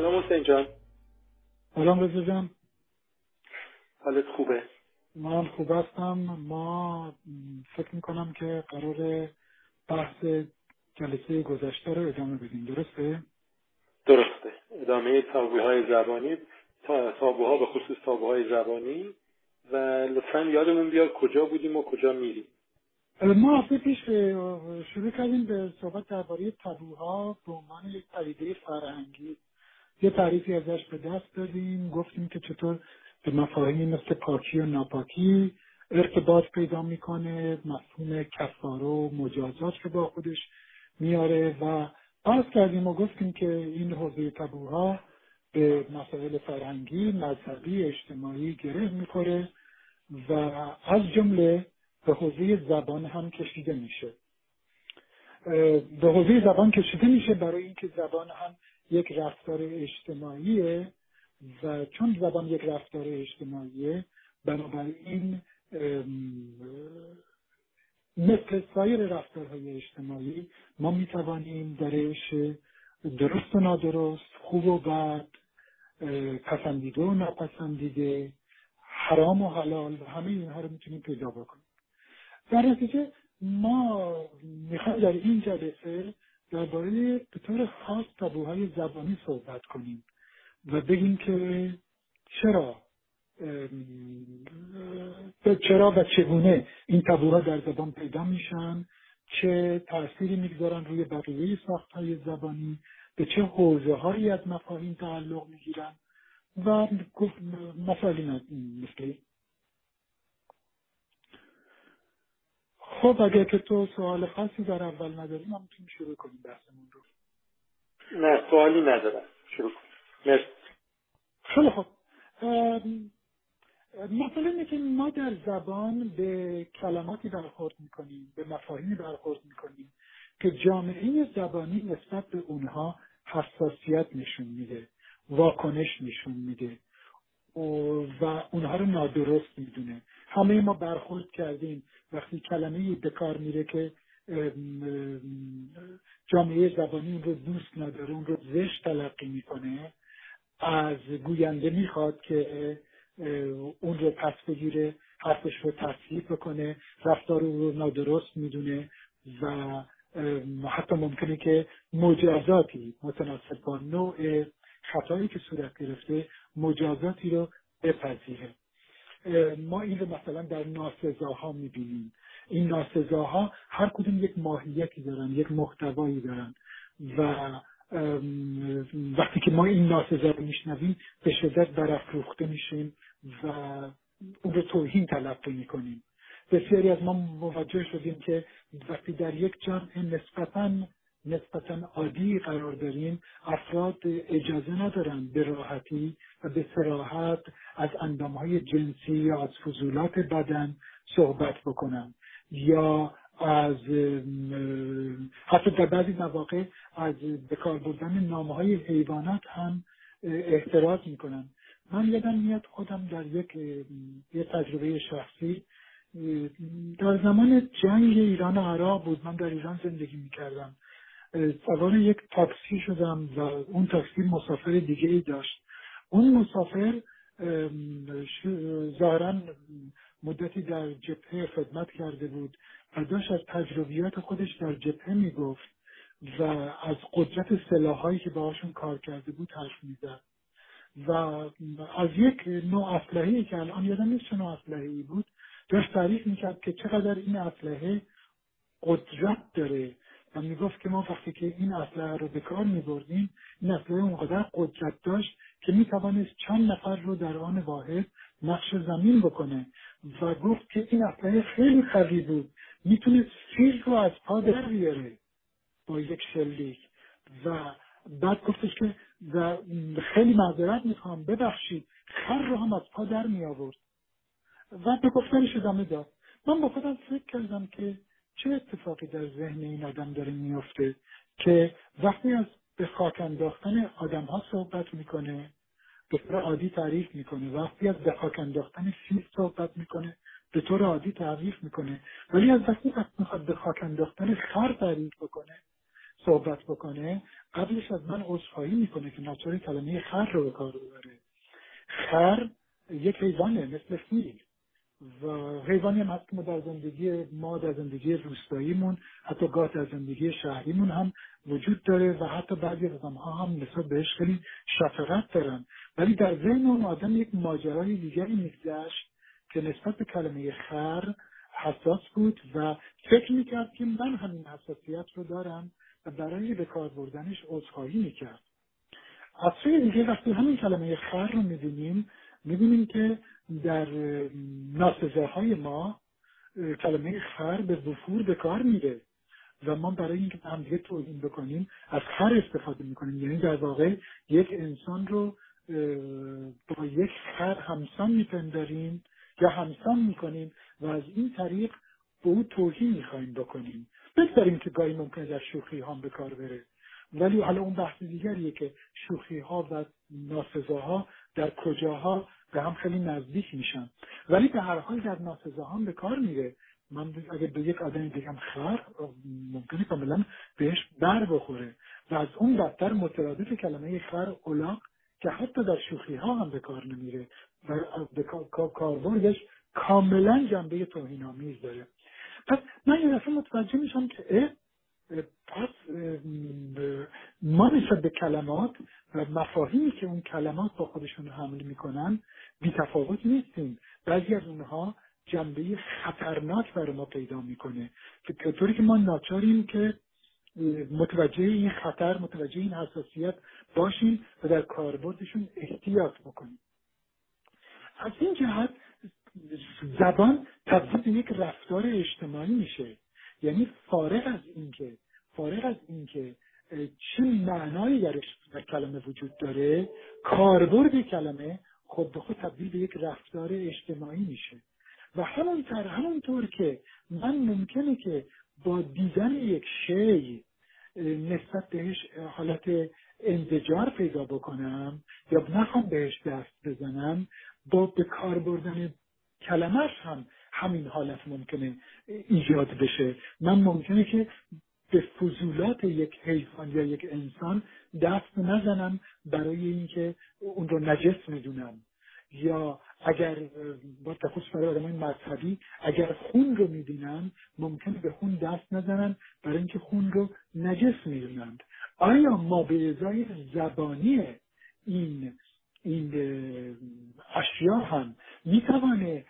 سلام حسین جان. سلام رضا جان. حالت خوبه؟ من خوب هستم. ما فکر می‌کنم که قرار بحث جلسه گذشته رو ادامه بدیم. درسته؟ درسته. ادامه تابوهای زبانی تابوها به خصوص تابوهای زبانی. و لطفا یادمون بیار کجا بودیم و کجا میریم. ما هفته پیش شروع کردیم به صحبت درباره تابوها به عنوان یک پدیده فرهنگی. یه تعریفی ازش به دست دادیم. گفتیم که چطور به مفاهیمی مثل پاکی و ناپاکی ارتباط پیدا می‌کنه مفهوم کفاره و مجازات رو با خودش میاره و عرض کردیم و گفتیم که این حوزه تبوها به مسائل فرهنگی مذهبی اجتماعی گره می‌خوره و از جمله به حوزه زبان هم کشیده میشه. به حوزه زبان کشیده میشه برای اینکه زبان هم یک رفتار اجتماعیه و چون زبان یک رفتار اجتماعیه بنابراین مثل سایر رفتارهای اجتماعی ما می توانیم درش درست و نادرست خوب و بد پسندیده و نپسندیده حرام و حلال و همه اینها رو می‌تونیم پیدا بکنیم. در نتیجه ما می‌خوایم در این جلسه درباره به طور خاص تابوهای زبانی صحبت کنیم و بگیم که چرا چرا و چگونه این تابوها در زبان پیدا میشن چه تأثیری می‌گذارن روی بقیه ساخت های زبانی به چه حوزه هایی از مفاهیم تعلق می‌گیرن و مسائلی مثل خب اگر که تو سوال خاصی در اول نداری ما می‌تونیم شروع کنیم بحثمون رو. نه سوالی ندارم. شروع کنیم مرسی. خیلی خب مثلا اینه که ما در زبان به کلماتی برخورد می‌کنیم به مفاهیمی برخورد می‌کنیم که جامعه زبانی نسبت به اونها حساسیت نشون میده واکنش نشون میده. و اونها رو نادرست می‌دونه. همه ما برخورد کردیم. وقتی کلمه به کار میره که جامعه زبانی اون رو دوست نداره اون رو زشت تلقی می‌کنه از گوینده می‌خواد که اون رو پس بگیره حرفش رو تصحیح بکنه رفتار رو نادرست می‌دونه و حتی ممکنه که مجازاتی متناسب با نوع خطایی که صورت گرفته مجازاتی رو بپذیره. ما این رو مثلا در ناسزاها می‌بینیم. این ناسزاها هر کدوم یک ماهیتی دارن یک محتوایی دارن و وقتی که ما این ناسزا رو میشنویم به شدت برافروخته میشیم و اون رو توهین تلقی می‌کنیم. بسیاری از ما موجه شدیم که وقتی در یک جمع نسبتا نسبتا عادی قرار داریم افراد اجازه ندارن به راحتی و به سراحت از اندامهای جنسی یا از فضولات بدن صحبت بکنن یا از حتی در بعضی مواقع از به کار بردن نامه های حیوانات هم احتراز می‌کنن. من یادم میاد خودم در یک یه تجربه شخصی در زمان جنگ ایران و عراق بود. من در ایران زندگی می‌کردم. سوار یک تاکسی شدم و اون تاکسی مسافر دیگه ای داشت. اون مسافر ظاهرا مدتی در جبهه خدمت کرده بود و داشت از تجربیات خودش در جبهه می‌گفت و از قدرت سلاحهایی که باهاشون کار کرده بود حرف می‌زد. و از یک نوع اسلحه که الان یادم نیست چه نوع اسلحه بود داشت تعریف می‌کرد که چقدر این اسلحه قدرت داره. و می‌گفت که ما وقتی که این اسلحه رو به کار میبردیم این اسلحه اونقدر قدرت داشت که می‌توانست چند نفر رو در آن واحد نقش زمین بکنه و گفت که این اسلحه خیلی قوی بود می‌تونست فیل رو از پا در بیاره با یک شلیک. و بعد گفتش که و خیلی معذرت می‌خوام ببخشید خر رو هم از پا در می آورد و به گفتنش ادامه داد. من با خودم فکر کردم که چه اتفاقی در ذهن این آدم داره میفته که وقتی از به خاک انداختن آدم ها صحبت می‌کنه به طور عادی تعریف می‌کنه. وقتی از به خاک انداختن فیل صحبت می‌کنه به طور عادی تعریف می‌کنه. ولی از وقتی می‌خواد به خاک انداختن خر تعریف بکنه صحبت بکنه قبلش از من عذرخواهی می‌کنه که ناچار کلمه خر رو به کار ببره. خر یک حیوانه مثل فیل. و حیوانی هم هست که ما در زندگی ما در زندگی روستاییمون حتی گاه در زندگی شهریمون هم وجود داره و حتی بعضی از ها هم نسبت بهش خیلی شفقت دارن. ولی در ذهن اون آدم یک ماجرای دیگری میگذشت که نسبت به کلمه خر حساس بود و فکر می‌کرد که من همین حساسیت رو دارم و برای به کار بردنش عذرخواهی می‌کرد. از سوی دیگه وقتی همین کلمه خر رو می‌بینیم می‌بینیم که در ناسزاهای ما کلمه خر به وفور به کار میره و ما برای اینکه همدیگه توهین بکنیم از خر استفاده می‌کنیم. یعنی در واقع یک انسان رو با یک خر همسان میپنداریم یا همسان می‌کنیم و از این طریق به او توهین می‌خوایم بکنیم. بگذاریم که گاهی ممکنه در شوخی هم به کار بره. ولی حالا اون بحث دیگریه که شوخی ها و ناسزاها در کجاها به هم خیلی نزدیک میشن. ولی به هر حال در ناسزاها به کار میره. من اگه به یک آدمی بگم خر ممکنه کاملا بهش بر بخوره. و از اون بدتر مترادف کلمه خر اولاق که حتی در شوخی ها هم به کار نمیره. و به کاربردش کاملا جنبه توهین آمیز داره. پس من یه دفعه متوجه میشم که پس ما نسبت به کلمات و مفاهیمی که اون کلمات با خودشون حمل می‌کنن بی تفاوت نیستیم. بعضی از اونها جنبه خطرناک برای ما پیدا می‌کنه که طوری که ما ناچاریم که متوجه این خطر متوجه این حساسیت باشیم و در کاربردشون احتیاط بکنیم. از این جهت زبان تبدیل به یک رفتار اجتماعی میشه. یعنی فارغ از اینکه فارغ از اینکه چه معنایی درش در کلمه وجود داره؟ کاربرد کلمه خود به خود تبدیل به یک رفتار اجتماعی میشه. و همونطور همونطور که من ممکنه که با دیدن یک شی نسبت بهش حالت انزجار پیدا بکنم یا نخوام بهش دست بزنم با به کار بردن کلمش هم همین حالت ممکنه ایجاد بشه. من ممکنه که به فضولات یک حیوان یا یک انسان دست نزنم برای اینکه اون رو نجس می‌دونم یا اگر با تخصص برای آدم مذهبی اگر خون رو می‌بینن ممکنه به خون دست نزنن برای اینکه خون رو نجس می‌دونند. آیا ما به ازای زبانی این این اشیا هم می‌توانه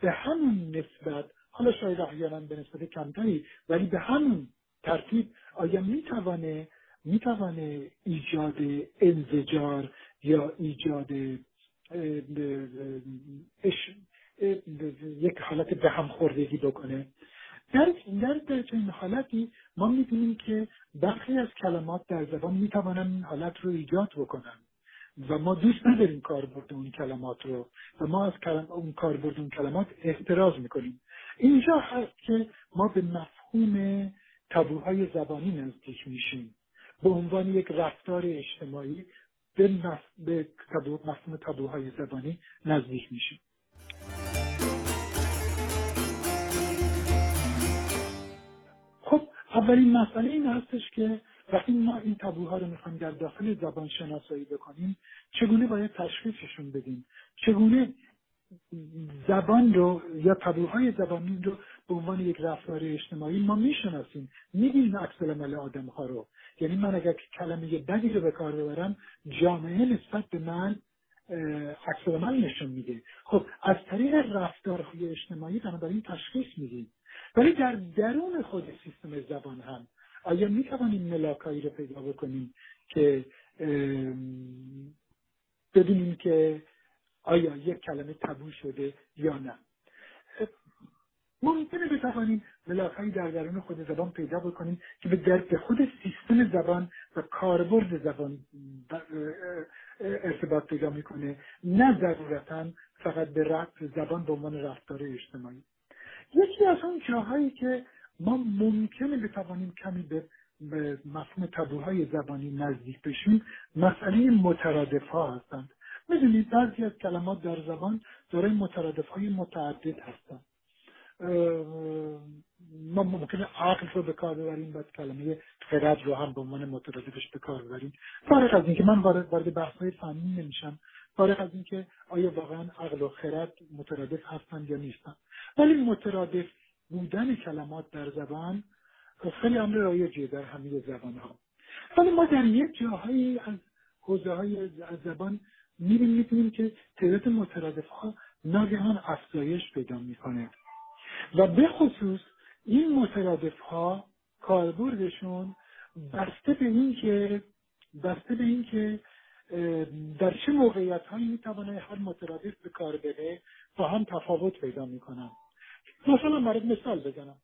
به همون نسبت حالا شاید احیانا به نسبت کمتری ولی به همون ترتیب آیا می‌توانه می‌توانه ایجاد انزجار یا ایجاد یک حالت به هم خوردگی بکنه. در در این حالتی ما می‌بینیم که برخی از کلمات در زبان می‌توانن این حالت رو ایجاد بکنن و ما دوست نداریم کاربرد اون کلمات رو و ما از کلم... اون کاربرد اون کلمات احتراز می‌کنیم. اینجا هست که ما به مفهوم تابوهای زبانی نزدیک میشیم. به عنوان یک رفتار اجتماعی به, مف... به تابو... مفهوم تابوهای زبانی نزدیک میشیم. خب اولین مسئله این هستش که وقتی ما این تابوها رو می‌خوایم در داخل زبان شناسایی بکنیم چگونه باید تشخیصشون بدیم؟ چگونه زبان رو یا تابوهای زبانی رو به عنوان یک رفتار اجتماعی ما می‌شناسیم؟ میدیم عکس عمل آدم ها رو. یعنی من اگر کلمه بدی رو به کار ببرم جامعه نسبت به من عکس عمل نشون میده. خب از طریق رفتارهای اجتماعی بنابراین تشخیص میدیم. ولی در درون خود سیستم زبان هم آیا می توانیم ملاکایی رو پیدا بکنیم که ببینیم که آیا یک کلمه تبو شده یا نه؟ ممکنه بتوانیم ملاکایی در درون خود زبان پیدا بکنیم که به درک خود سیستم زبان و کاربرد زبان ارتباط پیدا می‌کنه. نه ضرورتا فقط به رفت زبان به عنوان رفتار اجتماعی. یکی از اون جاهایی که ما ممکنه بتوانیم کمی به مفهوم تابوهای زبانی نزدیک بشیم مسئله مترادف ها هستند. می‌دونید بعضی از کلمات در زبان دارای مترادف های متعدد هستند. ما ممکنه عقل رو به کار ببریم و کلمه خرد رو هم به عنوان مترادفش به کار ببریم. فارغ از اینکه من وارد بحث های فنی نمیشم فارغ از اینکه آیا واقعا عقل و خرد مترادف هستند یا نیستن ولی مترادف بودن کلمات در زبان خیلی امر رایجیه در همه زبان ها ولی ما در یک جاهایی از حوزه های از زبان می‌بینیم می‌بینیم که تعداد مترادف ها ناگهان افزایش پیدا می‌کنه. و به خصوص این مترادف ها کاربردشون بسته به این که بسته به این که در چه موقعیت هایی می‌توانه هر مترادف به کار بره با هم تفاوت پیدا می‌کنن. مثلا برای مثال بزنم.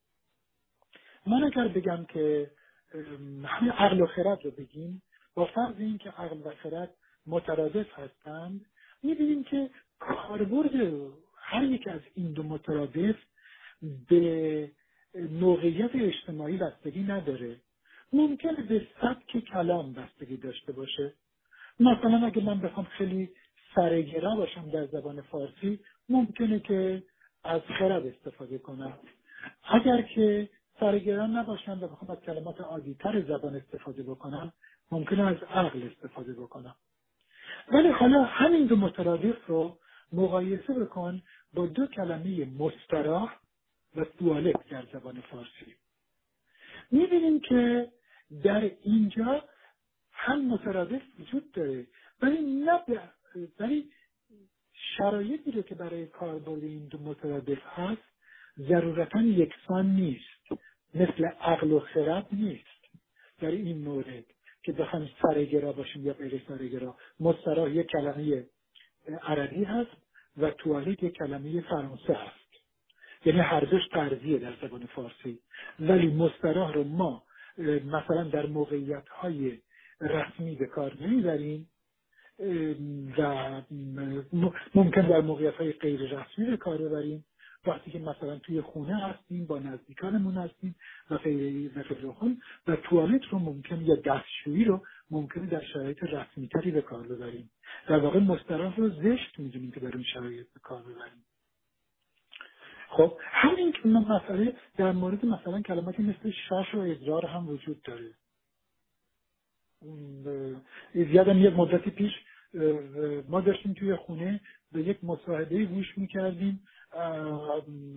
من اگر بگم که همین عقل و خرد رو بگیم با فرض اینکه عقل و خرد مترادف هستند می‌بینیم که کاربرد هر یک از این دو مترادف به موقعیت اجتماعی بستگی نداره. ممکنه به سبک کلام بستگی داشته باشه. مثلا اگه من بخوام خیلی سرگرا باشم در زبان فارسی ممکنه که از خرد استفاده کنم. اگر که سرگرا نباشم و بخوام از کلمات عادیتر زبان استفاده بکنم ممکنه از عقل استفاده بکنم. ولی حالا همین دو مترادف رو مقایسه بکن با دو کلمه مستراح و توالت در زبان فارسی. می‌بینیم که در اینجا هم مترادف وجود داره ولی نه ولی شرایطی رو که برای کاربرد این دو مترادف هست ضرورتا یکسان نیست. مثل عقل و خرد نیست. در این مورد که بخوایم سرگرا باشیم یا غیر سرگرا مستراح یک کلمه عربی هست و توالت یک کلمه فرانسه هست. یعنی دوش قرضیه در زبان فارسی. ولی مستراح رو ما مثلا در موقعیت های رسمی به کار نمی‌بریم و ممکن در موقعیت های غیر رسمی به کار ببریم. وقتی که مثلا توی خونه هستیم با نزدیکانمون هستیم و غیر و و توالت رو ممکن یا دستشویی رو ممکنه در شرایط رسمی تری به کار ببریم. در واقع مستراح رو زشت می‌دونیم که در اون شرایط به کار ببریم. خب همین که مسئله در مورد مثلا کلماتی مثل شاش و ادرار هم وجود داره. یادم یک مدتی پیش ما داشتیم توی خونه به یک مصاحبه گوش می‌کردیم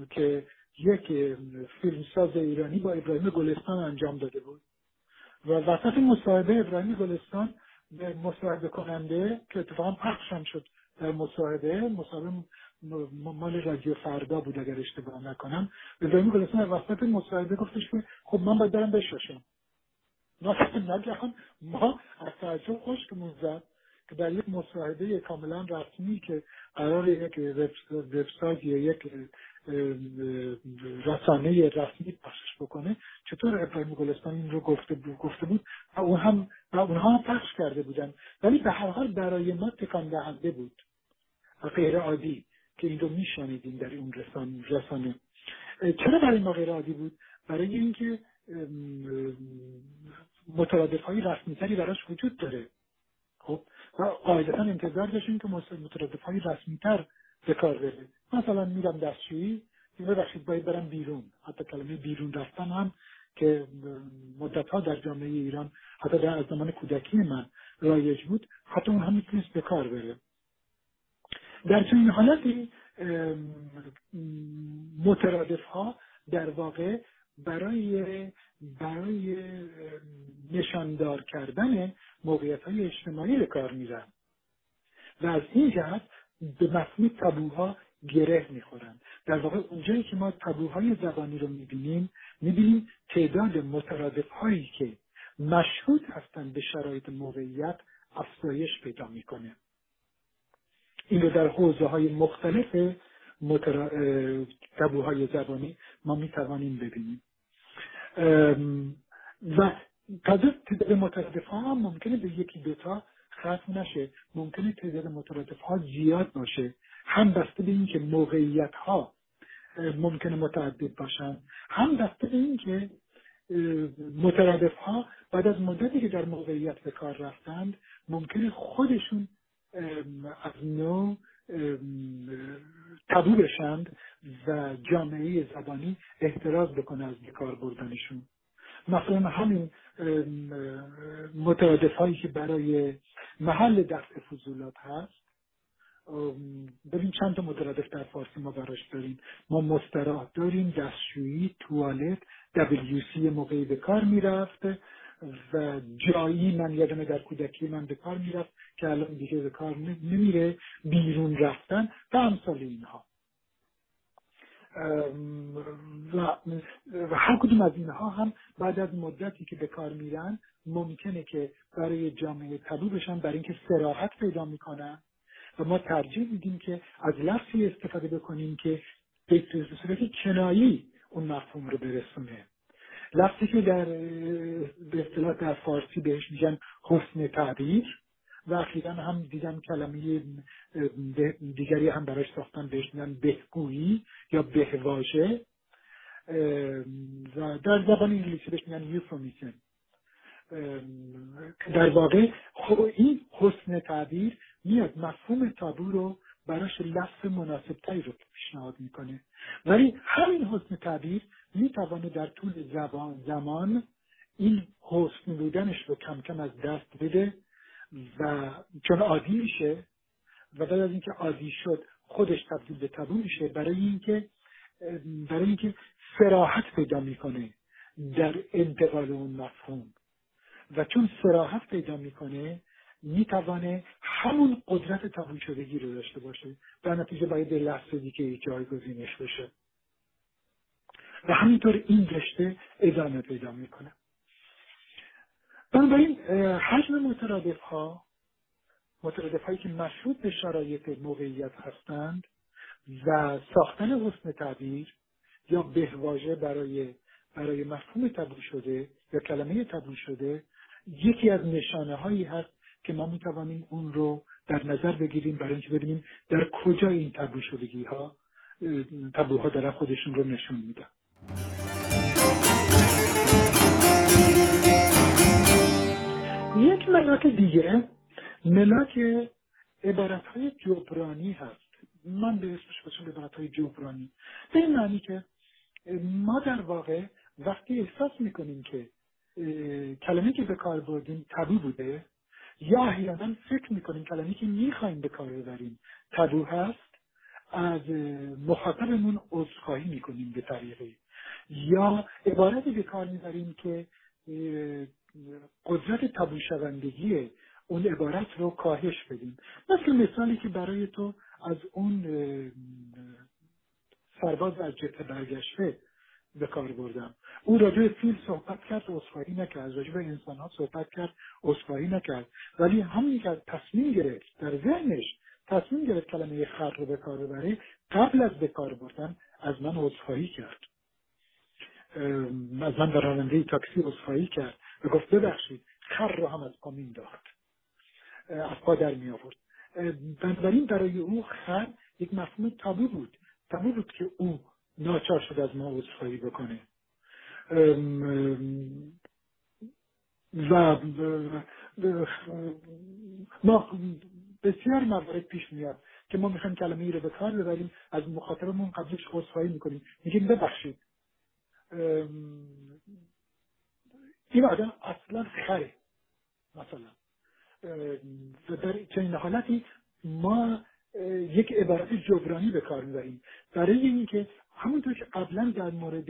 که یک فیلمساز ایرانی با ابراهیم گلستان انجام داده بود. و وسط مصاحبه ابراهیم گلستان به مصاحبه کننده که اتفاقا پخش هم شد در مصاحبه مصاحبه مال رادیو فردا بود اگر اشتباه نکنم. ابراهیم گلستان وسط مصاحبه گفتش که خب من باید برم بشاشم. ناگهان ما از تعجب خشکمون زد که در یک مصاحبه کاملا رسمی که قرار یک وبسایت یا یک رسانه رسمی پخشش بکنه چطور ابراهیم گلستان این رو گفته بود گفته بود و اون هم و اونها هم پخش کرده بودن. ولی به هر حال برای ما تکان دهنده بود. و غیر عادی که این رو میشنیدیم در اون رسانه چرا برای ما غیر عادی بود؟ برای اینکه مترادف های رسمی تری براش وجود داره. خب؟ و قاعدتا انتظار داشتیم که مترادف های رسمی تر به کار بره. مثلا میرم دستشویی ببخشید باید برم بیرون. حتی کلمه بیرون رفتن هم که مدت ها در جامعه ایران حتی در از زمان کودکی من رایج بود حتی اون هم می‌تونست به کار بره. در چنین حالتی مترادف ها در واقع برای برای نشاندار کردن موقعیت های اجتماعی به کار میرن. و از این جهت به مفهوم تابوها گره می‌خورن در واقع اونجایی که ما تابوهای زبانی رو می‌بینیم می‌بینیم تعداد مترادف هایی که مشهود هستند به شرایط موقعیت افزایش پیدا می‌کنه. این رو در حوزه های مختلف مترا... تابوهای زبانی ما می‌توانیم ببینیم. و تازه تعداد مترادف ها هم ممکنه به یکی دوتا ختم نشه. ممکنه تعداد مترادف ها زیاد باشه. هم بسته به اینکه موقعیت ها ممکنه متعدد باشن هم بسته به اینکه مترادف ها بعد از مدتی که در موقعیت به کار رفتند ممکنه خودشون نوع تبو بشند و جامعه زبانی احتراز بکنه از بکار بردنشون. مثلا همین مترادف هایی که برای محل دفع فضولات هست. ببین چند تا مترادف در فارسی ما براش داریم. ما مستراح داریم دستشویی توالت WC موقعی به کار می‌رفت. و جایی من یادم در کودکی من به کار می‌رفت که الان دیگه به کار نمیره بیرون رفتن و امثال اینها. و, هر کدوم از اینها هم بعد از مدتی که به کار میرن ممکنه که برای جامعه تبو بشن برای اینکه سراحت پیدا می‌کنن. و ما ترجیح میدیم که از لفظی استفاده بکنیم که به صورت کنایی اون مفهوم رو برسونه. لفظی که در به اصطلاح در فارسی بهش میگن حسن تعبیر و اخیرا هم دیدم کلمه دیگری هم براش ساختن بهش میگن بهگویی یا بهواژه. و در زبان انگلیسی بهش میگن یوفومیسم در واقع این حسن تعبیر میاد مفهوم تابو رو براش لفظ مناسب تایی رو پیشنهاد می‌کنه. ولی همین حسن تعبیر می‌توانه در طول زبان زمان این حسن بودنش رو کم کم از دست بده و چون عادی میشه و بعد از اینکه عادی شد خودش تبدیل به تبو میشه برای اینکه برای اینکه سراحت پیدا می‌کنه در انتقال اون مفهوم. و چون سراحت پیدا می‌کنه می‌توانه همون قدرت تبو شدگی رو داشته باشه در نتیجه باید لحظه دیگه جایگزینش بشه. و همینطور این رشته ادامه پیدا می‌کنه. بنابراین حجم مترادف ها مترادف هایی که مشروط به شرایط موقعیت هستند و ساختن حسن تعبیر یا بهواژه برای برای مفهوم تبدیل شده یا کلمه تبدیل شده یکی از نشانه هایی هست که ما می توانیم اون رو در نظر بگیریم برای اینکه ببینیم در کجا این تبدیل شدگی ها تبدیل دارن خودشون رو نشون میدن. یک ملاک دیگه ملاک عبارت های جبرانی هست. من به اسمش باشم عبارت های جبرانی. به این معنی که ما در واقع وقتی احساس می‌کنیم که کلمه که به کار بردیم تبو بوده یا احیانا فکر می‌کنیم کلمه که می‌خوایم به کار ببریم تبو هست از مخاطبمون عذرخواهی می‌کنیم به طریقی. یا عبارتی به کار می‌بریم که قدرت تبو شوندگی اون عبارت رو کاهش بدیم. مثل مثالی که برای تو از اون سرباز از جبهه برگشته به کار بردم. او راجع فیل صحبت کرد عذرخواهی نکرد. راجع به انسان ها صحبت کرد عذرخواهی نکرد. ولی همونی که تصمیم گرفت در ذهنش تصمیم گرفت کلمه خر رو به کار ببره قبل از به کار بردن از من عذرخواهی کرد. من در راننده تاکسی عذرخواهی کرد و گفت ببخشید خر رو هم از پا مینداخت از پا در می آورد. بنابراین برای او خر یک مفهوم تابو بود. تابو بود که او ناچار شد از ما عذرخواهی بکنه. و ما بسیار موارد پیش میاد که ما می‌خوایم کلمه ای رو به کار ببریم از مخاطبمون قبلش عذرخواهی می‌کنیم. میگیم ببخشید این آدم اصلا خره مثلا. و در چنین حالتی ما یک عبارت جبرانی به کار می‌بریم. برای اینکه همونطور که قبلا در مورد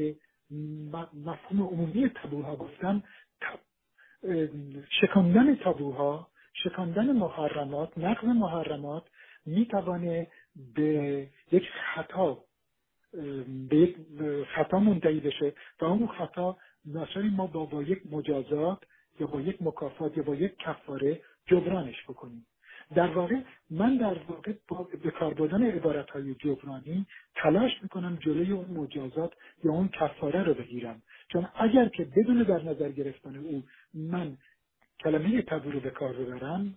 مفهوم عمومی تابوها گفتم شکاندن تابوها شکاندن محرمات نقض محرمات می‌توانه به یک خطا به یک خطا منتهی بشه. و اون خطا ناچاریم ما با, با یک مجازات یا با یک مکافات یا با یک کفاره جبرانش بکنیم. در واقع من در واقع با به کار بردن عبارت های جبرانی تلاش می‌کنم جلوی اون مجازات یا اون کفاره رو بگیرم. چون اگر که بدون در نظر گرفتن او من کلمه تبو رو به کار ببرم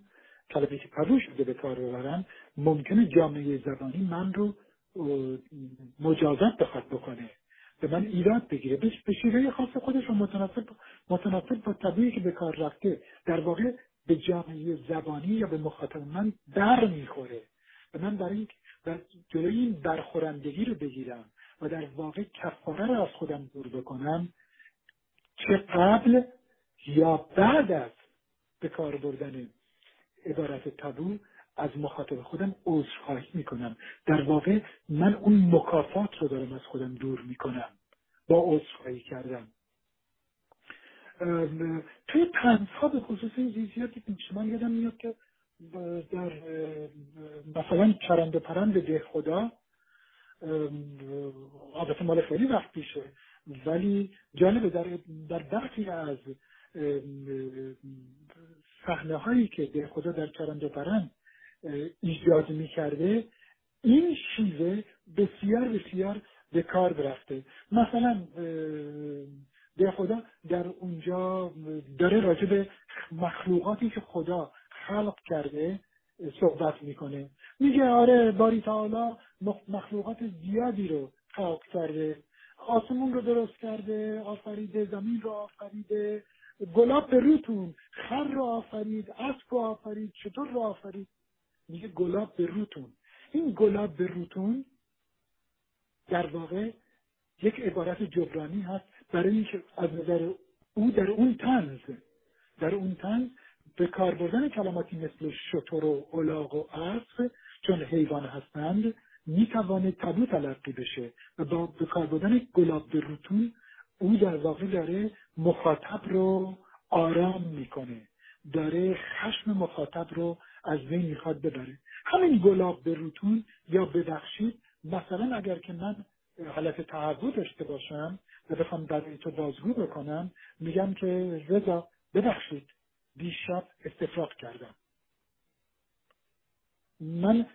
کلمه تبو شده به کار ببرم ممکنه جامعه زبانی من رو مجازات بخواد بکنه. به من ایراد بگیره. به شیوه خاص خودش رو متناسب متناسب با طبیعی که به کار رفته در واقع به جامعه زبانی یا به مخاطب من در می‌خوره. و من برای جلوی این برخورندگی رو بگیرم و در واقع کفاره رو از خودم دور بکنم چه قبل یا بعد از به کار بردن عبارت تبو از مخاطب خودم عذرخواهی می‌کنم. در واقع من اون مکافات رو دارم از خودم دور می‌کنم. با عذرخواهی کردم توی تنزها به خصوص این زیادی من یادم میاد که در مثلا چرند پرند ده خدا البته مال خیلی وقت پیشه. ولی جالبه در, در برخی از صحنه هایی که ده خدا در چرند پرند ایجاد می‌کرده این شیوه بسیار بسیار به کار برفته. مثلا به خدا در اونجا داره راجع به مخلوقاتی که خدا خلق کرده صحبت می‌کنه. میگه آره باری تعالی مخلوقات زیادی رو خلق کرده. آسمون رو درست کرده آفریده زمین رو آفریده. گلاب به روتون خر رو آفرید اسب رو آفرید چطور رو آفرید؟ میگه گلاب به روتون. این گلاب به روتون در واقع یک عبارت جبرانی هست برای اینکه از نظر او در اون تنز در اون تنز به کار بردن کلماتی مثل شطور و الاغ و اسب چون حیوان هستند می‌توانه تبو تلقی بشه و با به کار بردن گلاب به روتون او در واقع داره مخاطب رو آرام می‌کنه. داره خشم مخاطب رو از بین می‌خواد ببره. همین گلاب به روتون یا ببخشید مثلا اگر که من حالت تهوع داشته باشم و بخوام برای تو بازگو بکنم میگم که رضا ببخشید دیشب استفراغ کردم. من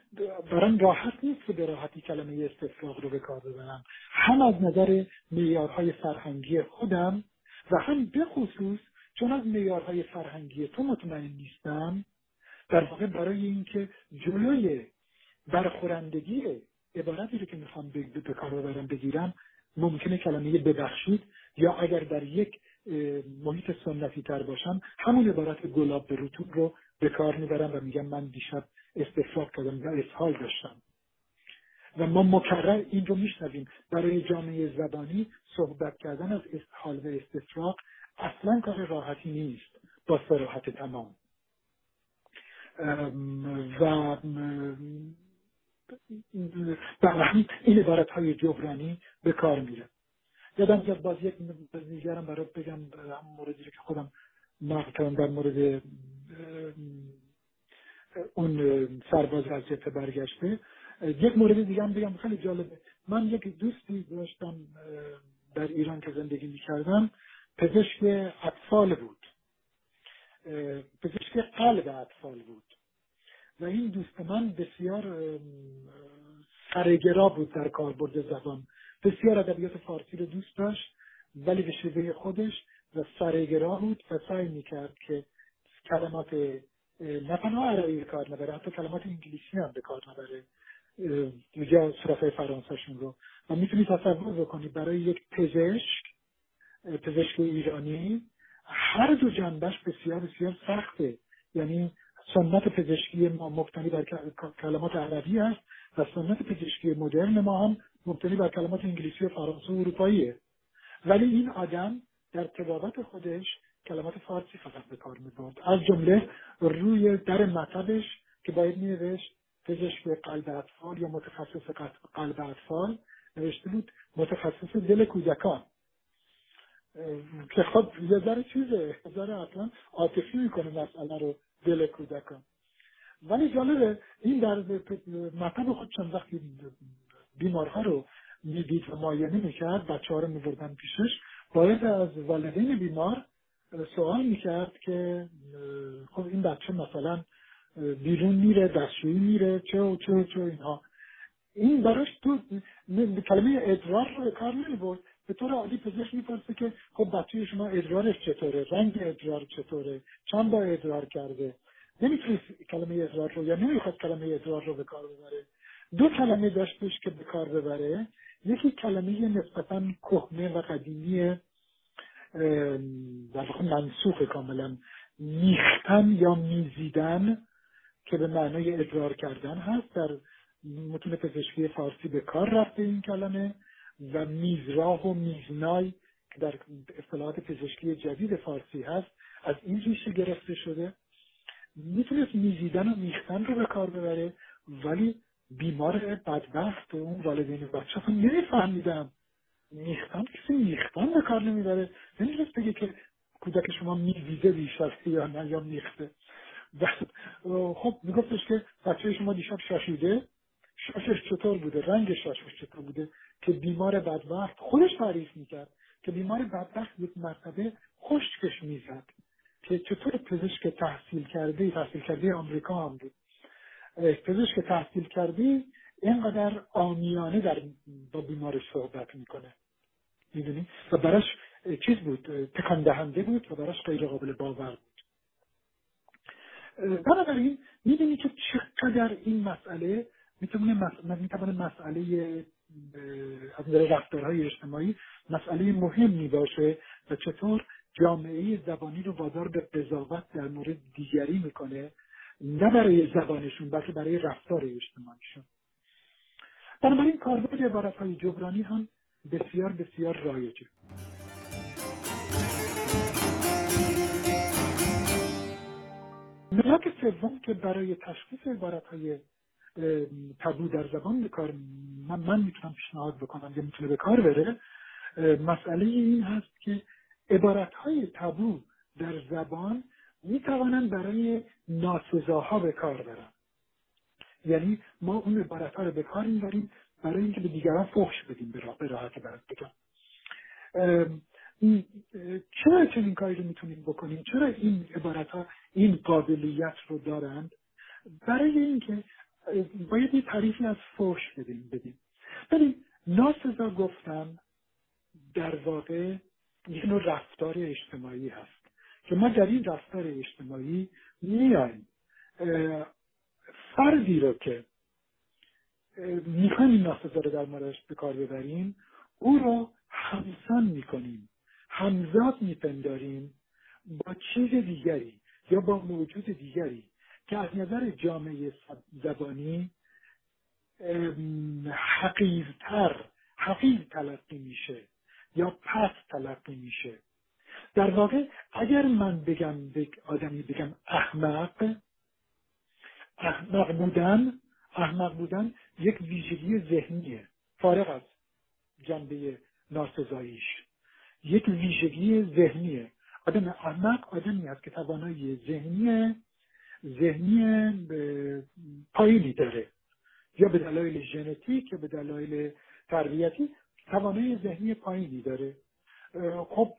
برام راحت نیست که به راحتی کلمه استفراغ رو به کار ببرم. هم از نظر معیارهای فرهنگی خودم و هم به خصوص چون از معیارهای فرهنگی تو مطمئن نیستم در واقع برای اینکه جلوی برخورندگی عبارتی رو که می‌خوام به کار ببرم بگیرم ممکنه کلمه ببخشید یا اگر در یک محیط سنتی تر باشم همون عبارت گلاب به روتون رو به کار می‌برم و میگم من دیشب استفراغ کردم و اسهال داشتم. و ما مکرر این رو میشنویم. برای جامعه زبانی صحبت کردن از اسهال و استفراغ اصلا کار راحتی نیست. با سراحت تمام. و در این عبارت های جبرانی به کار میره. یادم که باز یک دیگرم برای بگم هم موردی که خودم نقل در مورد اون سرباز از جبهه برگشته. یک مورد دیگه هم بگم خیلی جالبه. من یک دوستی داشتم در ایران که زندگی می‌کردم پزشک اطفال بود. پزشک قلب اطفال بود. و این دوست من بسیار سرگرا بود در کاربرد زبان. بسیار ادبیات فارسی رو دوست داشت ولی به شیوه خودش و سرگرا بود و سعی می‌کرد که کلمات نه تنها عربی به کار نبره حتی کلمات انگلیسی هم به کار نبره یا صرفه فرانسهشون رو. و می‌تونی تصور بکنی برای یک پزشک پزشک ایرانی هر دو جنبش بسیار بسیار سخته. یعنی سنت پزشکی ما مبتنی بر کلمات عربی است و سنت پزشکی مدرن ما هم مبتنی بر کلمات انگلیسی و فرانسه و اروپاییه. ولی این آدم در تبابت خودش کلمات فارسی فقط به کار می‌برد. از جمله روی در مطبش که باید مینوشت پزشک قلب اطفال یا متخصص قلب اطفال نوشته بود متخصص دل کودکان. که خب یه ذره چیزه یه ذره اصلا عاطفی می‌کنه مسئله رو دل کودکان. ولی جالبه این در مطب خود چند وقتی بیمارها رو می‌دید و معاینه می‌کرد بچه ها رو میبردن پیشش باید از والدین بیمار سوال می‌کرد که خب این بچه مثلا بیرون میره دستشویی میره چه و چه و چه اینها. این براش تو کلمه ادرار رو به کار نمی‌برد. به طور عادی پزشک می‌پرسه که خب بچه شما ادرارش چطوره؟ رنگ ادرار چطوره؟ چند با ادرار کرده؟ نمی‌تونست کلمه ادرار رو یا نمی‌خواد کلمه ادرار رو به کار ببره. دو کلمه داشتش که به کار ببره یکی کلمه نسبتا کهنه و قدیمی در واقع منسوخ کاملا. میختن یا میزیدن که به معنای ادرار کردن هست. در متون پزشکی فارسی به کار رفته این کلمه. و میزراه و میزنای که در اصطلاحات پزشکی جدید فارسی هست. از این ریشه گرفته شده. می‌تونست میزیدن و میختن رو به کار ببره ولی بیمار بدبخت و اون والدین بچه اصلا نمیفهمیدم میختن کسی میختن به کار نمی‌بره. نمی‌تونست بگه که کودک شما میزیده بیشتر یا نه یا میخته. و خب میگفتش که بچه شما دیشب شاشیده. شاشش چطور بوده؟ رنگ شاشش چطور بوده؟ که بیمار بدبخت خودش تعریف می‌کرد که بیمار بدبخت یک مرتبه خشکش می‌زد. که چطور پزشک تحصیل کرده تحصیل کرده آمریکا هم بود. پزشک تحصیل کرده اینقدر آمیانه در با بیمارش صحبت می‌کنه. می‌دونی؟ و براش چیز بود تکان دهنده بود و براش غیر قابل باور بود. بنابراین می‌دونی که چقدر این مسئله می‌تونه می‌تونه مسئله از نظر رفتارهای اجتماعی مسئله مهمی باشه و چطور جامعه زبانی رو وادار به قضاوت در مورد دیگری می‌کنه نه برای زبانشون بلکه برای رفتار اجتماعیشون. بنابراین کاربرد عبارت های جبرانی هم بسیار بسیار رایجه. ملاک سوم که برای تشخیص عبارت های تبو در زبان به کار من, من می‌تونم پیشنهاد بکنم یا می‌تونه به کار بره. مسئله این هست که عبارت های تبو در زبان می‌توانند برای ناسزاها به کار برن. یعنی ما اون عبارت ها رو به کار می‌بریم برای اینکه به دیگران فحش بدیم به راحت برات بگم. چرا چنین کاری رو می‌تونیم بکنیم؟ چرا این عبارت ها این قابلیت رو دارند؟ برای اینکه باید یه تعریفی از فوش بدیم بدیم. ببین ناسزا گفتم در واقع یک نوع رفتار اجتماعی هست که ما در این رفتار اجتماعی میایم. فردی رو که می‌خوایم این ناسزا رو در موردش به کار ببریم او رو همسان می‌کنیم. همزاد میپنداریم با چیز دیگری یا با موجود دیگری. که از نظر جامعه زبانی حقیرتر حقیر تلقی میشه یا پس تلقی میشه. در واقع اگر من بگم به آدمی بگم احمق احمق بودن احمق بودن یک ویژگی ذهنیه فارغ از جنبه ناسزاییش. یک ویژگی ذهنیه. آدم احمق آدمی است که توانایی ذهنی ذهنی پایینی داره. یا به دلایل ژنتیک یا به دلایل تربیتی توانایی ذهنی پایینی داره. خب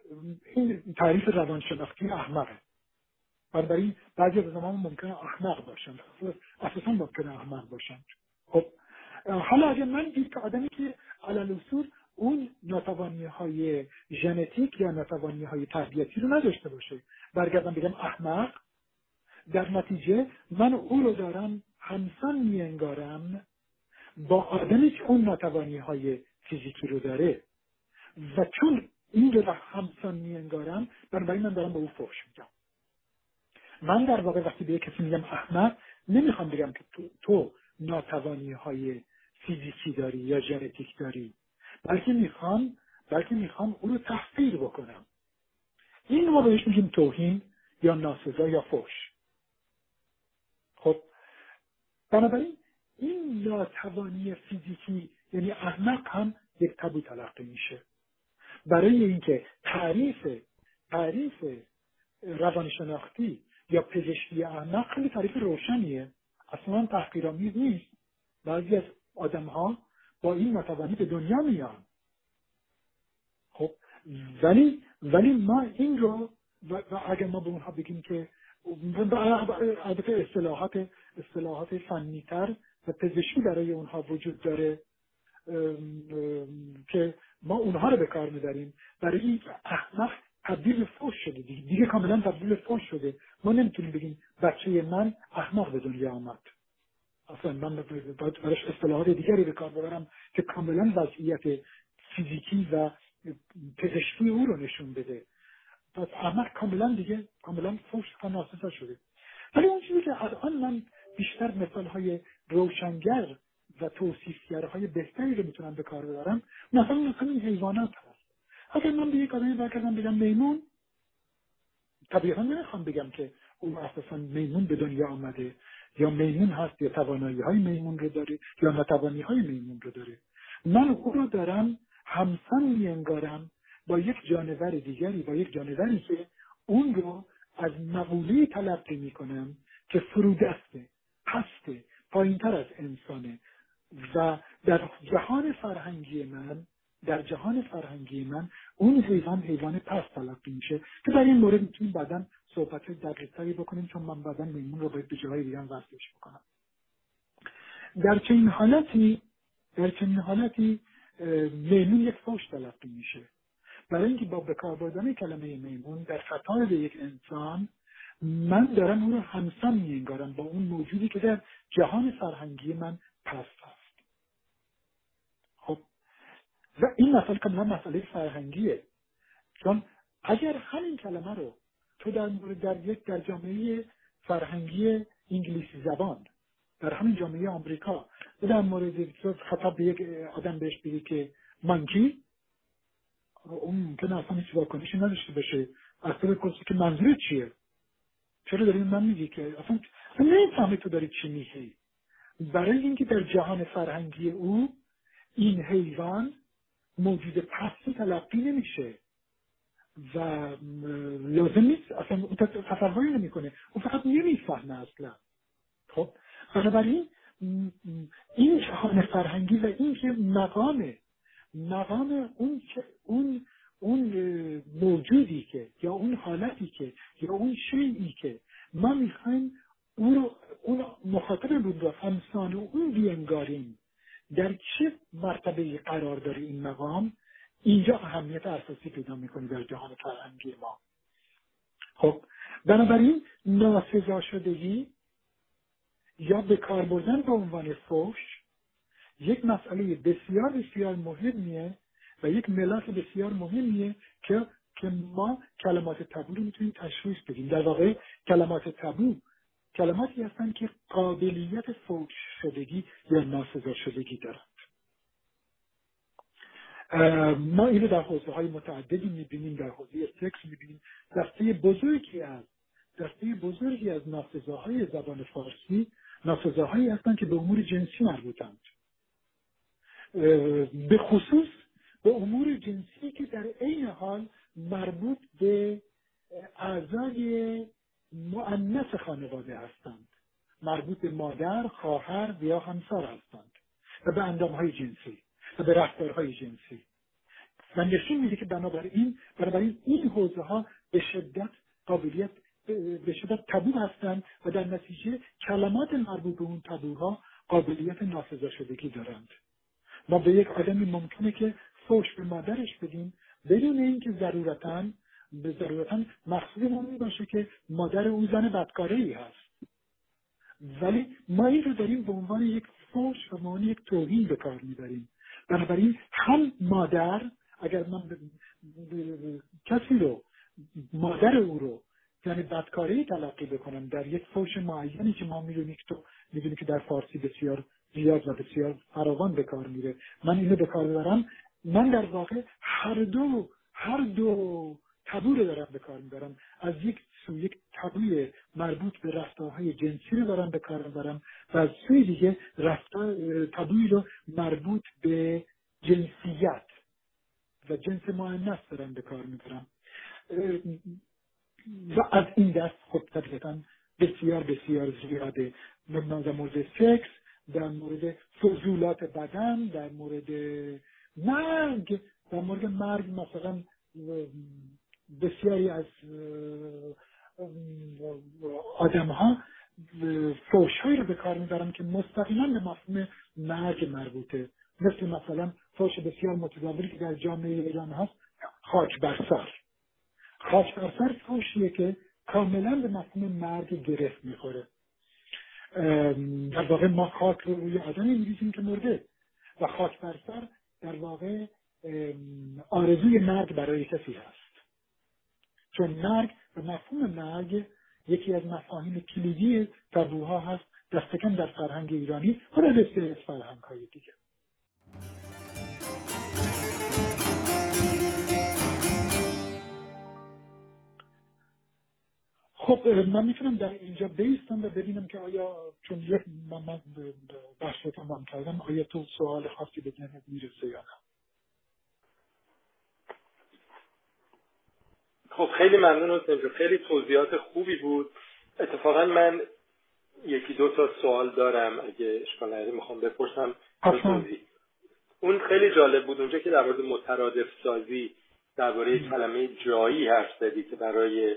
این تعریف روانشناختی احمقه. بنابراین بعضی از زمان ممکنه احمق باشن. اساسا ممکنه احمق باشن. خب حالا اگر من دید که آدمی که علل اون ناتوانی های ژنتیک یا ناتوانی های تربیتی رو نداشته باشه برگردم بگم احمق در نتیجه من او رو دارم همسان میانگارم. با آدمی که اون ناتوانی های فیزیکی رو داره. و چون این رو همسان میانگارم بنابراین من دارم به او فحش میگم من در واقع وقتی به کسی میگم احمق نمی‌خوام بگم که تو, تو ناتوانی های فیزیکی داری یا ژنتیک داری. بلکه می‌خوام بلکه می‌خوام او رو تحقیر بکنم. این ما بهش میگیم توهین یا ناسزا یا فوش خب بنابراین این ناتوانی فیزیکی یعنی احمق هم یک تبو تلقی میشه. برای اینکه تعریف تعریف روانشناختی یا پزشکی احمق خیلی تعریف روشنیه. اصلا تحقیرآمیز نیست. بعضی از آدم ها با این ناتوانی به دنیا میان. خب ولی ولی ما این رو و, اگر ما به اونها بگیم که البته اصطلاحات اصطلاحات فنیتر و پزشکی برای اونها وجود داره که ما اونها رو به کار می‌بریم. برای این احمق تبدیل فوش شده دیگه, دیگه کاملا تبدیل فوش شده. ما نمی‌تونیم بگیم بچه من احمق به دنیا آمد. اصلا من باید براش اصطلاحات دیگری به کار ببرم که کاملا وضعیت فیزیکی و پزشکی او رو نشون بده. پس احمق کاملا دیگه کاملا فوش و ناسزا شده ولی اون چیزی که الان من بیشتر مثال های روشنگر و توصیفگرهای بهتری رو می‌تونم به کار ببرم مثلا این حیوانات هست اگر من به یک آدمی برگردم بگم میمون طبیعتا نمی‌خوام بگم که او اساسا میمون به دنیا آمده یا میمون هست یا توانایی های میمون رو داره یا نتوانی های میمون رو داره من او رو دارم همسان میانگارم با یک جانور دیگری با یک جانوری که اون رو از مقوله تلقی می‌کنم که فرودسته پسته پایینتر از انسانه. و در جهان فرهنگی من در جهان فرهنگی من اون حیوان حیوان پس تلقی میشه که در این مورد می‌تونیم بعدا صحبت دقیقتری بکنیم چون من بعدا میمون رو باید به جاهای دیگه وصلش بکنم. در چنین حالتی در چنین حالتی میمون یک فوش تلقی میشه. برای اینکه با بکار بردن کلمه میمون در به یک انسان من دارم اون رو همسان میانگارم با اون موجودی که در جهان فرهنگی من پست هست. خب و این مسئله کاملا مسئله فرهنگیه. چون اگر همین کلمه رو تو در مورد در یک در جامعه فرهنگی انگلیسی زبان در همین جامعه آمریکا در مورد خطاب به یک آدم بهش بگی که مانکی اون ممکنه اصلا هیچ واکنشی نداشته باشه. اصلا بپرسی که منظور چیه؟ چرا داری من میگی که اصلا نمی‌فهمی تو داری چی میگی؟ برای اینکه در جهان فرهنگی او این حیوان موجود پستی تلقی نمیشه. و لازم نیست اصلا اون تصوری نمی‌کنه اون فقط نمی‌فهمه اصلا. خب بنابراین این جهان فرهنگی و این که مقام مقام اون اون اون موجودی که یا اون حالتی که یا اون شیعی که ما می‌خوایم اون رو اون مخاطب بود رو همسان اون بینگاریم در چه مرتبه قرار داره این مقام؟ اینجا اهمیت اساسی پیدا می‌کنه در جهان فرهنگی ما. خب بنابراین ناسزا شدگی یا به کار بردن به عنوان فوش یک مسئله بسیار بسیار مهمیه و یک ملاک بسیار مهمیه که که ما کلمات تبو رو می‌تونیم تشخیص بدیم. در واقع کلمات تبو کلماتی هستند که قابلیت فوش شدگی یا ناسزا شدگی دارند. ما اینو در حوزه های متعددی می‌بینیم در حوزه سکس می‌بینیم. دسته بزرگی از دسته بزرگی از ناسزاهای زبان فارسی ناسزاهایی هستند که به امور جنسی مربوطند. به خصوص به امور جنسی که در عین حال مربوط به اعضای معنس خانواده هستند. مربوط به مادر، خواهر یا همسر هستند. و به اندامهای جنسی و به رفتارهای جنسی. و نشون میده که بنابراین بنابراین این حوزه ها به شدت قابلیت به شدت تبو هستند و در نتیجه کلمات مربوط به اون تبوها قابلیت ناسزا شدگی دارند. ما به یک آدمی ممکنه که فوش به مادرش بدیم بدون اینکه ضرورتا به ضرورتا مقصودمون باشه که مادر او زن بدکاره ای هست. ولی ما این رو داریم به عنوان یک فوش و به عنوان یک توهین به کار می‌بریم. بنابراین هم مادر اگر من کسی رو مادر او رو یعنی بدکاری تلقی بکنم در یک فوش معینی که ما می‌دونیم که تو می‌دونی که در فارسی بسیار زیاد و بسیار فراوان به کار میره. من اینو به کار ببرم من در واقع هر دو هر دو تبو رو دارم به کار می‌برم. از یک سو یک تبوی مربوط به رفتارهای جنسی رو دارم به کار می‌برم و از سوی دیگه رفتار تبوی رو مربوط به جنسیت و جنس معنیس دارم به کار می‌برم. و از این دست خب طبیعتا بسیار بسیار زیاده. در مورد سکس در مورد فضولات بدن در مورد مرگ در مورد مرگ مثلا بسیاری از آدم ها فوشهایی رو به کار می‌برن که مستقیما به مفهوم مرگ مربوطه. مثل مثلا فوش بسیار متداولی که در جامعه ایران هست خاک بر سر خاک بر سر فوشیه که کاملا به مفهوم مرگ گرفت می‌خوره. در واقع ما خاک رو روی آدمی میریزیم که مرده. و خاک بر سر در واقع آرزوی مرگ برای کسی هست. چون مرگ و مفهوم مرگ یکی از مفاهیم کلیدی تابوها هست. دستکن در فرهنگ ایرانی. حالا بسیاری از فرهنگ های دیگه. خب من می‌تونم در اینجا بیستم و ببینم که آیا چون یک من, بحث تمام کردم آیا تو سوال خاصی به ذهنت می‌رسه یا نه؟ خب خیلی ممنون حسین خیلی توضیحات خوبی بود. اتفاقا من یکی دو تا سوال دارم. اگه اشکال نداری می‌خوام بپرسم اون خیلی جالب بود. اونجا که در مورد مترادف سازی درباره کلمه جایی حرف زدی که برای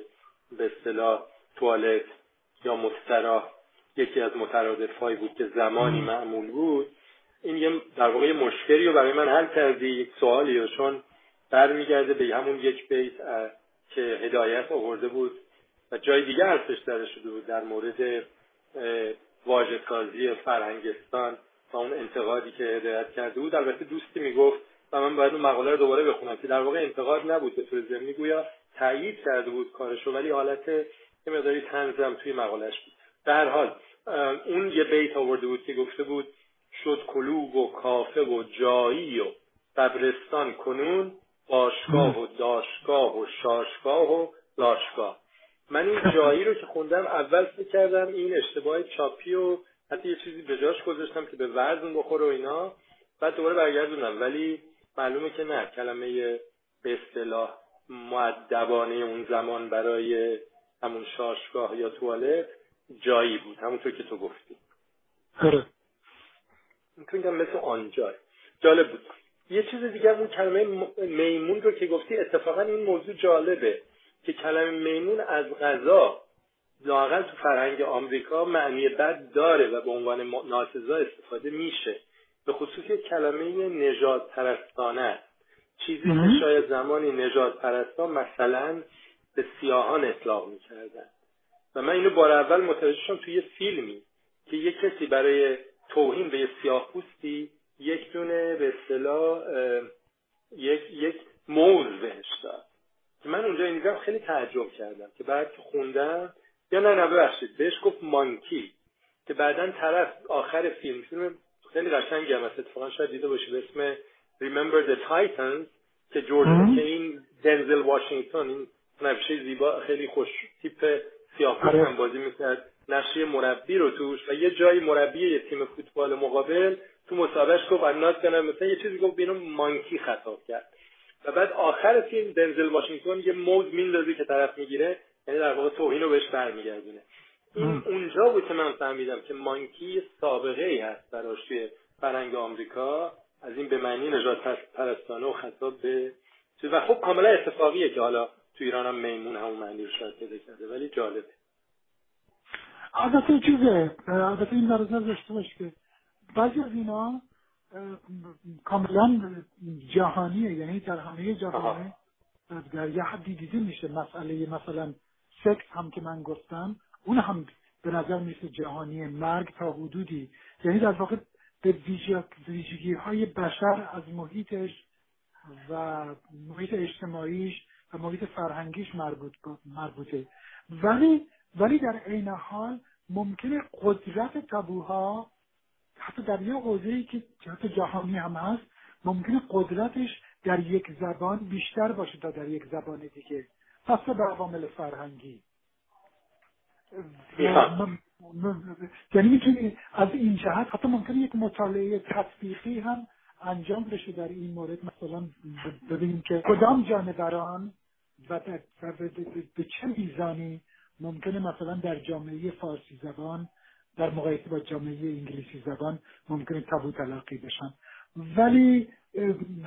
به اصطلاح توالت یا مستراح یکی از مترادف هایی بود که زمانی معمول بود. این یه در واقع مشکلی رو برای من حل کردی یک سوالی چون برمیگرده به همون یک بیت که هدایت آورده بود و جای دیگه حرفش داره شده بود در مورد واژه‌سازی فرهنگستان و اون انتقادی که هدایت کرده بود. البته دوستی می‌گفت و من باید اون مقاله رو دوباره بخونم که در واقع انتقاد نبود به طور ضمنی. گویا تایید کرده بود کارشو ولی حالت یه مقداری تنظم توی مقالش بود. در حال اون یه بیت آورده بود که گفته بود شد کلوب و کافه و جایی و قبرستان کنون باشگاه و داشگاه و شاشگاه و لاشگاه. من این جایی رو که خوندم اول فکر کردم این اشتباه چاپی و حتی یه چیزی به جاش گذاشتم که به وزن بخوره و اینا. بعد دوباره برگردونم ولی معلومه که نه کلمه به اصطلاح معدبانه اون زمان برای همون شاشگاه یا توالت جایی بود. همونطور که تو گفتی. آره می‌تونم مثل آنجای جالب بود. یه چیز دیگر اون کلمه میمون رو که گفتی اتفاقا این موضوع جالبه که کلمه میمون از غذا لاقل تو فرهنگ آمریکا معنی بد داره و به عنوان ناسزا استفاده میشه. به خصوص کلمه نجات پرستانه چیزی که شاید زمانی نجات پرستان مثلا به سیاهان اطلاق می‌کردن. و من اینو بار اول متوجه شدم توی یه فیلمی که یه کسی برای توهین به یه سیاه پوستی یک دونه به اصطلاح یک یک موز بهش داد. که من اونجا این خیلی تعجب کردم که بعد که خوندم یا نه نه ببخشید بهش گفت مانکی. که بعدا طرف آخر فیلم فیلم خیلی قشنگی هم اتفاقا شاید دیده باشی به اسم Remember the Titans که جوردن که این دنزل واشنگتن این نقشه زیبا خیلی خوش تیپ سیاه آره. هم بازی می‌کرد. نقشه مربی رو توش و یه جایی مربی یه تیم فوتبال مقابل تو مسابقهش گفت نات کنم مثلا یه چیزی گفت بینو مانکی خطاب کرد. و بعد آخر فیلم دنزل واشنگتن یه موز میندازه که طرف می‌گیره یعنی در واقع توهین رو بهش برمیگردونه. این اونجا بود که من فهمیدم که مانکی سابقه ای هست براش توی فرهنگ آمریکا. از این به معنی نجات پرستانه و خطاب به و خب کاملا اتفاقیه که حالا تو ایران هم میمون همون معنی رو شاید پیدا کرده ولی جالبه. البته چیزه البته این در داشته باش که بعضی از اینا کاملا جهانیه یعنی در همه جهانه در یه حدی دیده میشه مسئله مثلا سکس هم که من گفتم اون هم به نظر میسه جهانی مرگ تا حدودی. یعنی در واقع به ویژگی های بشر از محیطش و محیط اجتماعیش و محیط فرهنگیش مربوط مربوطه. ولی ولی در عین حال ممکنه قدرت تابوها حتی در یه حوزه که حتی جهانی هم هست ممکنه قدرتش در یک زبان بیشتر باشه تا در یک زبان دیگه. پس به عوامل فرهنگی. یعنی می‌تونی از این جهت حتی ممکنه یک مطالعه تطبیقی هم انجام بشه در این مورد. مثلا ببینیم که کدام جانوران و به چه میزانی ممکنه مثلا در جامعه فارسی زبان در مقایسه با جامعه انگلیسی زبان ممکنه تابو تلقی بشن. ولی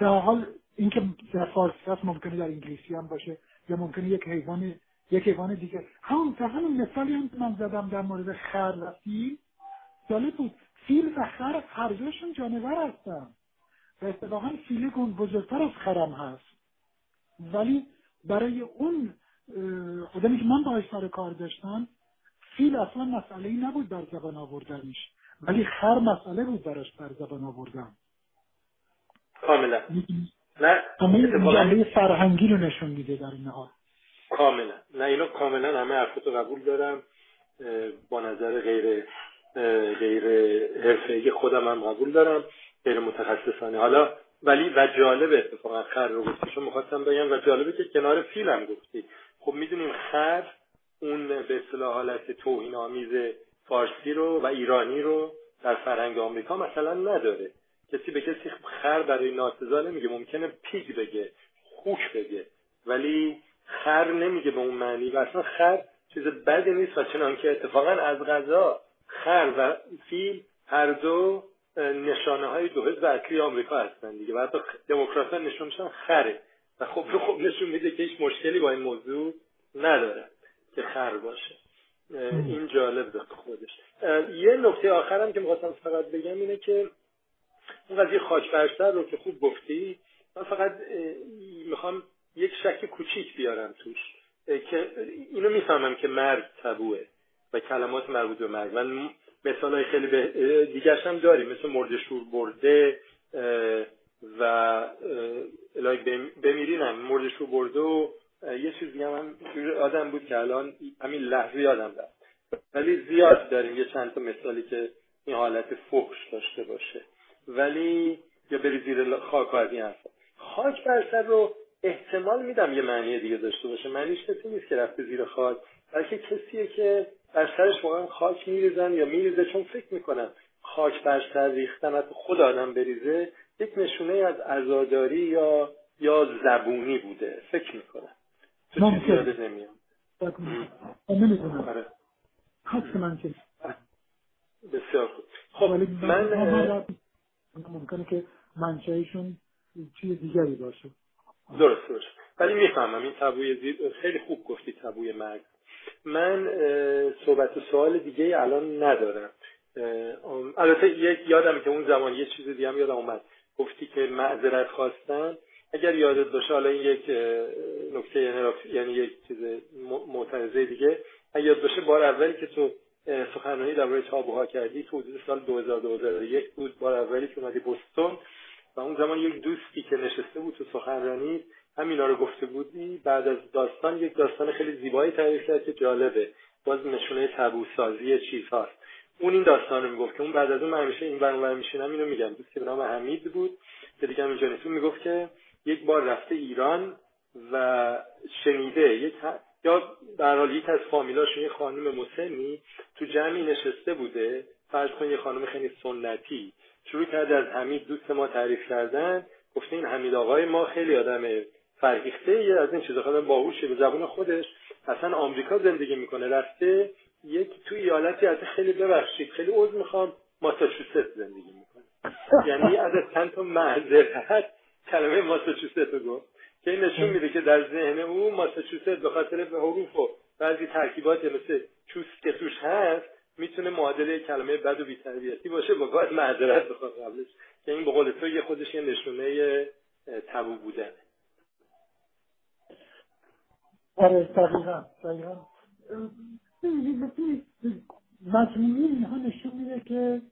در حال اینکه در فارسی هست ممکنه در انگلیسی هم باشه یا ممکنه یک حیوان یک حیوان دیگه. همون در همون مثالی هم که من زدم در مورد خر و فیل جالب بود. فیل و خر هر دوشون جانور هستن. و اتفاقا فیل گون بزرگتر از خرم هست. ولی برای اون آدمی که من باهاش سر کار داشتم فیل اصلا مسئله ای نبود در زبان آوردنش. ولی خر مسئله بود براش در زبان آوردن. کاملا. نه جنبه فرهنگی رو نشون میده در این حال. کاملا. نه اینو کاملا همه حرفتو قبول دارم. با نظر غیر غیر حرفه‌ای خودم هم قبول دارم غیر متخصصانه. حالا ولی و جالب اتفاقا خر رو گفتی. چون می‌خواستم بگم و جالبه که کنار فیل هم گفتی. خب می‌دونیم خر اون به اصطلاح حالت توهین آمیز فارسی رو و ایرانی رو در فرهنگ آمریکا مثلا نداره. کسی به کسی خر برای ناسزا نمیگه. ممکنه پیگ بگه خوک بگه. ولی خر نمیگه به اون معنی و اصلا خر چیز بدی نیست و چنان که اتفاقا از غذا خر و فیل هر دو نشانه های دو حزب اصلی آمریکا هستن دیگه. و حتی دموکرات نشون خره. و خب خب نشون میده که هیچ مشکلی با این موضوع نداره که خر باشه. این جالب به خودش. یه نکته آخرم که می‌خواستم فقط بگم اینه که اون قضیه خاک رو که خوب گفتی من فقط می‌خوام یک شک کوچیک بیارم توش که اینو می‌فهمم که مرگ تبوه و کلمات مربوط به مرگ. من مثال های خیلی به دیگرش هم داریم مثل مرد شور برده و الهی بمیرینم. مرد شور برده و یه چیز دیگه هم آدم بود که الان همین لحظه یادم رفت. ولی زیاد داریم یه چند تا مثالی که این حالت فحش داشته باشه. ولی یا بری زیر خاک از این خاک بر سر رو احتمال میدم یه معنی دیگه داشته باشه. معنیش کسی نیست که رفته زیر خاک بلکه کسیه که بر سرش واقعا خاک میریزن یا میریزه. چون فکر می‌کنن خاک بر سر ریختن از خود آدم بریزه یک نشونه از عزاداری یا یا زبونی بوده. فکر می‌کنم. تو چیزی یادت نمیام نمی‌دونم. آره. من که. بسیار خوب. خب من ممکنه که منشأشون چیز دیگری باشه. درست درست. ولی می‌فهمم این تبوی زیر خیلی خوب گفتی تبوی مرگ. من صحبت و سوال دیگه الان ندارم. البته یک یادم که اون زمان یه چیز دیگه هم یادم اومد. گفتی که معذرت خواستن اگر یادت باشه حالا این یک نکته یعنی, یک چیز معترضه دیگه. اگر یاد باشه بار اولی که تو سخنرانی درباره تابوها کردی تو حدود سال 2001 بود. بار اولی که اومدی بوستون و اون زمان یک دوستی که نشسته بود تو سخنرانی همینا رو گفته بودی. بعد از داستان یک داستان خیلی زیبایی تعریف کرد که جالبه. باز نشونه تبو سازی چیز هاست. اون این داستان رو می‌گفت که اون بعد از اون من همیشه این برنامه میشینم اینو میگم. دوستی به نام حمید بود که دیگه اینجا نیست. می‌گفت که یک بار رفته ایران و شنیده یک یا در حال یک از فامیلاشون یه خانم مسنی تو جمعی نشسته بوده. فرض کن یه خانم خیلی سنتی. شروع کرده از حمید دوست ما تعریف کردن. گفته این حمید آقای ما خیلی آدم فرهیخته یه از این چیزا خیلی باهوشه به زبون خودش. اصلا آمریکا زندگی می‌کنه. رفته یک توی ایالتی از خیلی ببخشید خیلی عذر می‌خوام. ماساچوست زندگی می‌کنه. یعنی از چند تا معذرت کلمه ماساچوست رو گفت که این نشون میده که در ذهن او ماساچوست به خاطر حروف و بعضی ترکیبات مثل چوست که توش هست می‌تونه معادله کلمه بد و بی‌تربیتی باشه با باید معذرت بخواد قبلش. که این به قول تو یه خودش یه نشونه تبو بودنه. آره دقیقا دقیقا. مجموعی اینها نشون میده که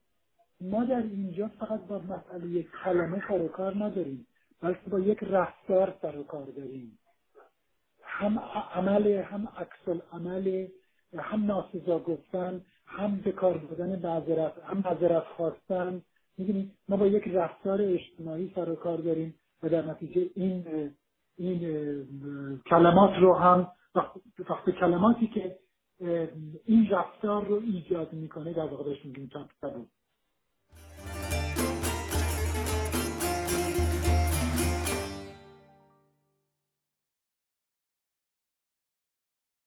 ما در اینجا فقط با مسئله یک کلمه سر کار نداریم بلکه با یک رفتار سر کار داریم. هم عمل هم عکس عمل هم ناسزا گفتن هم به کار بودن معذرت هم معذرت خواستن. می‌دونید ما با یک رفتار اجتماعی سر و کار داریم و در نتیجه این این کلمات رو هم وقت کلماتی که این رفتار رو ایجاد می‌کنه در واقع بهش میگیم تبو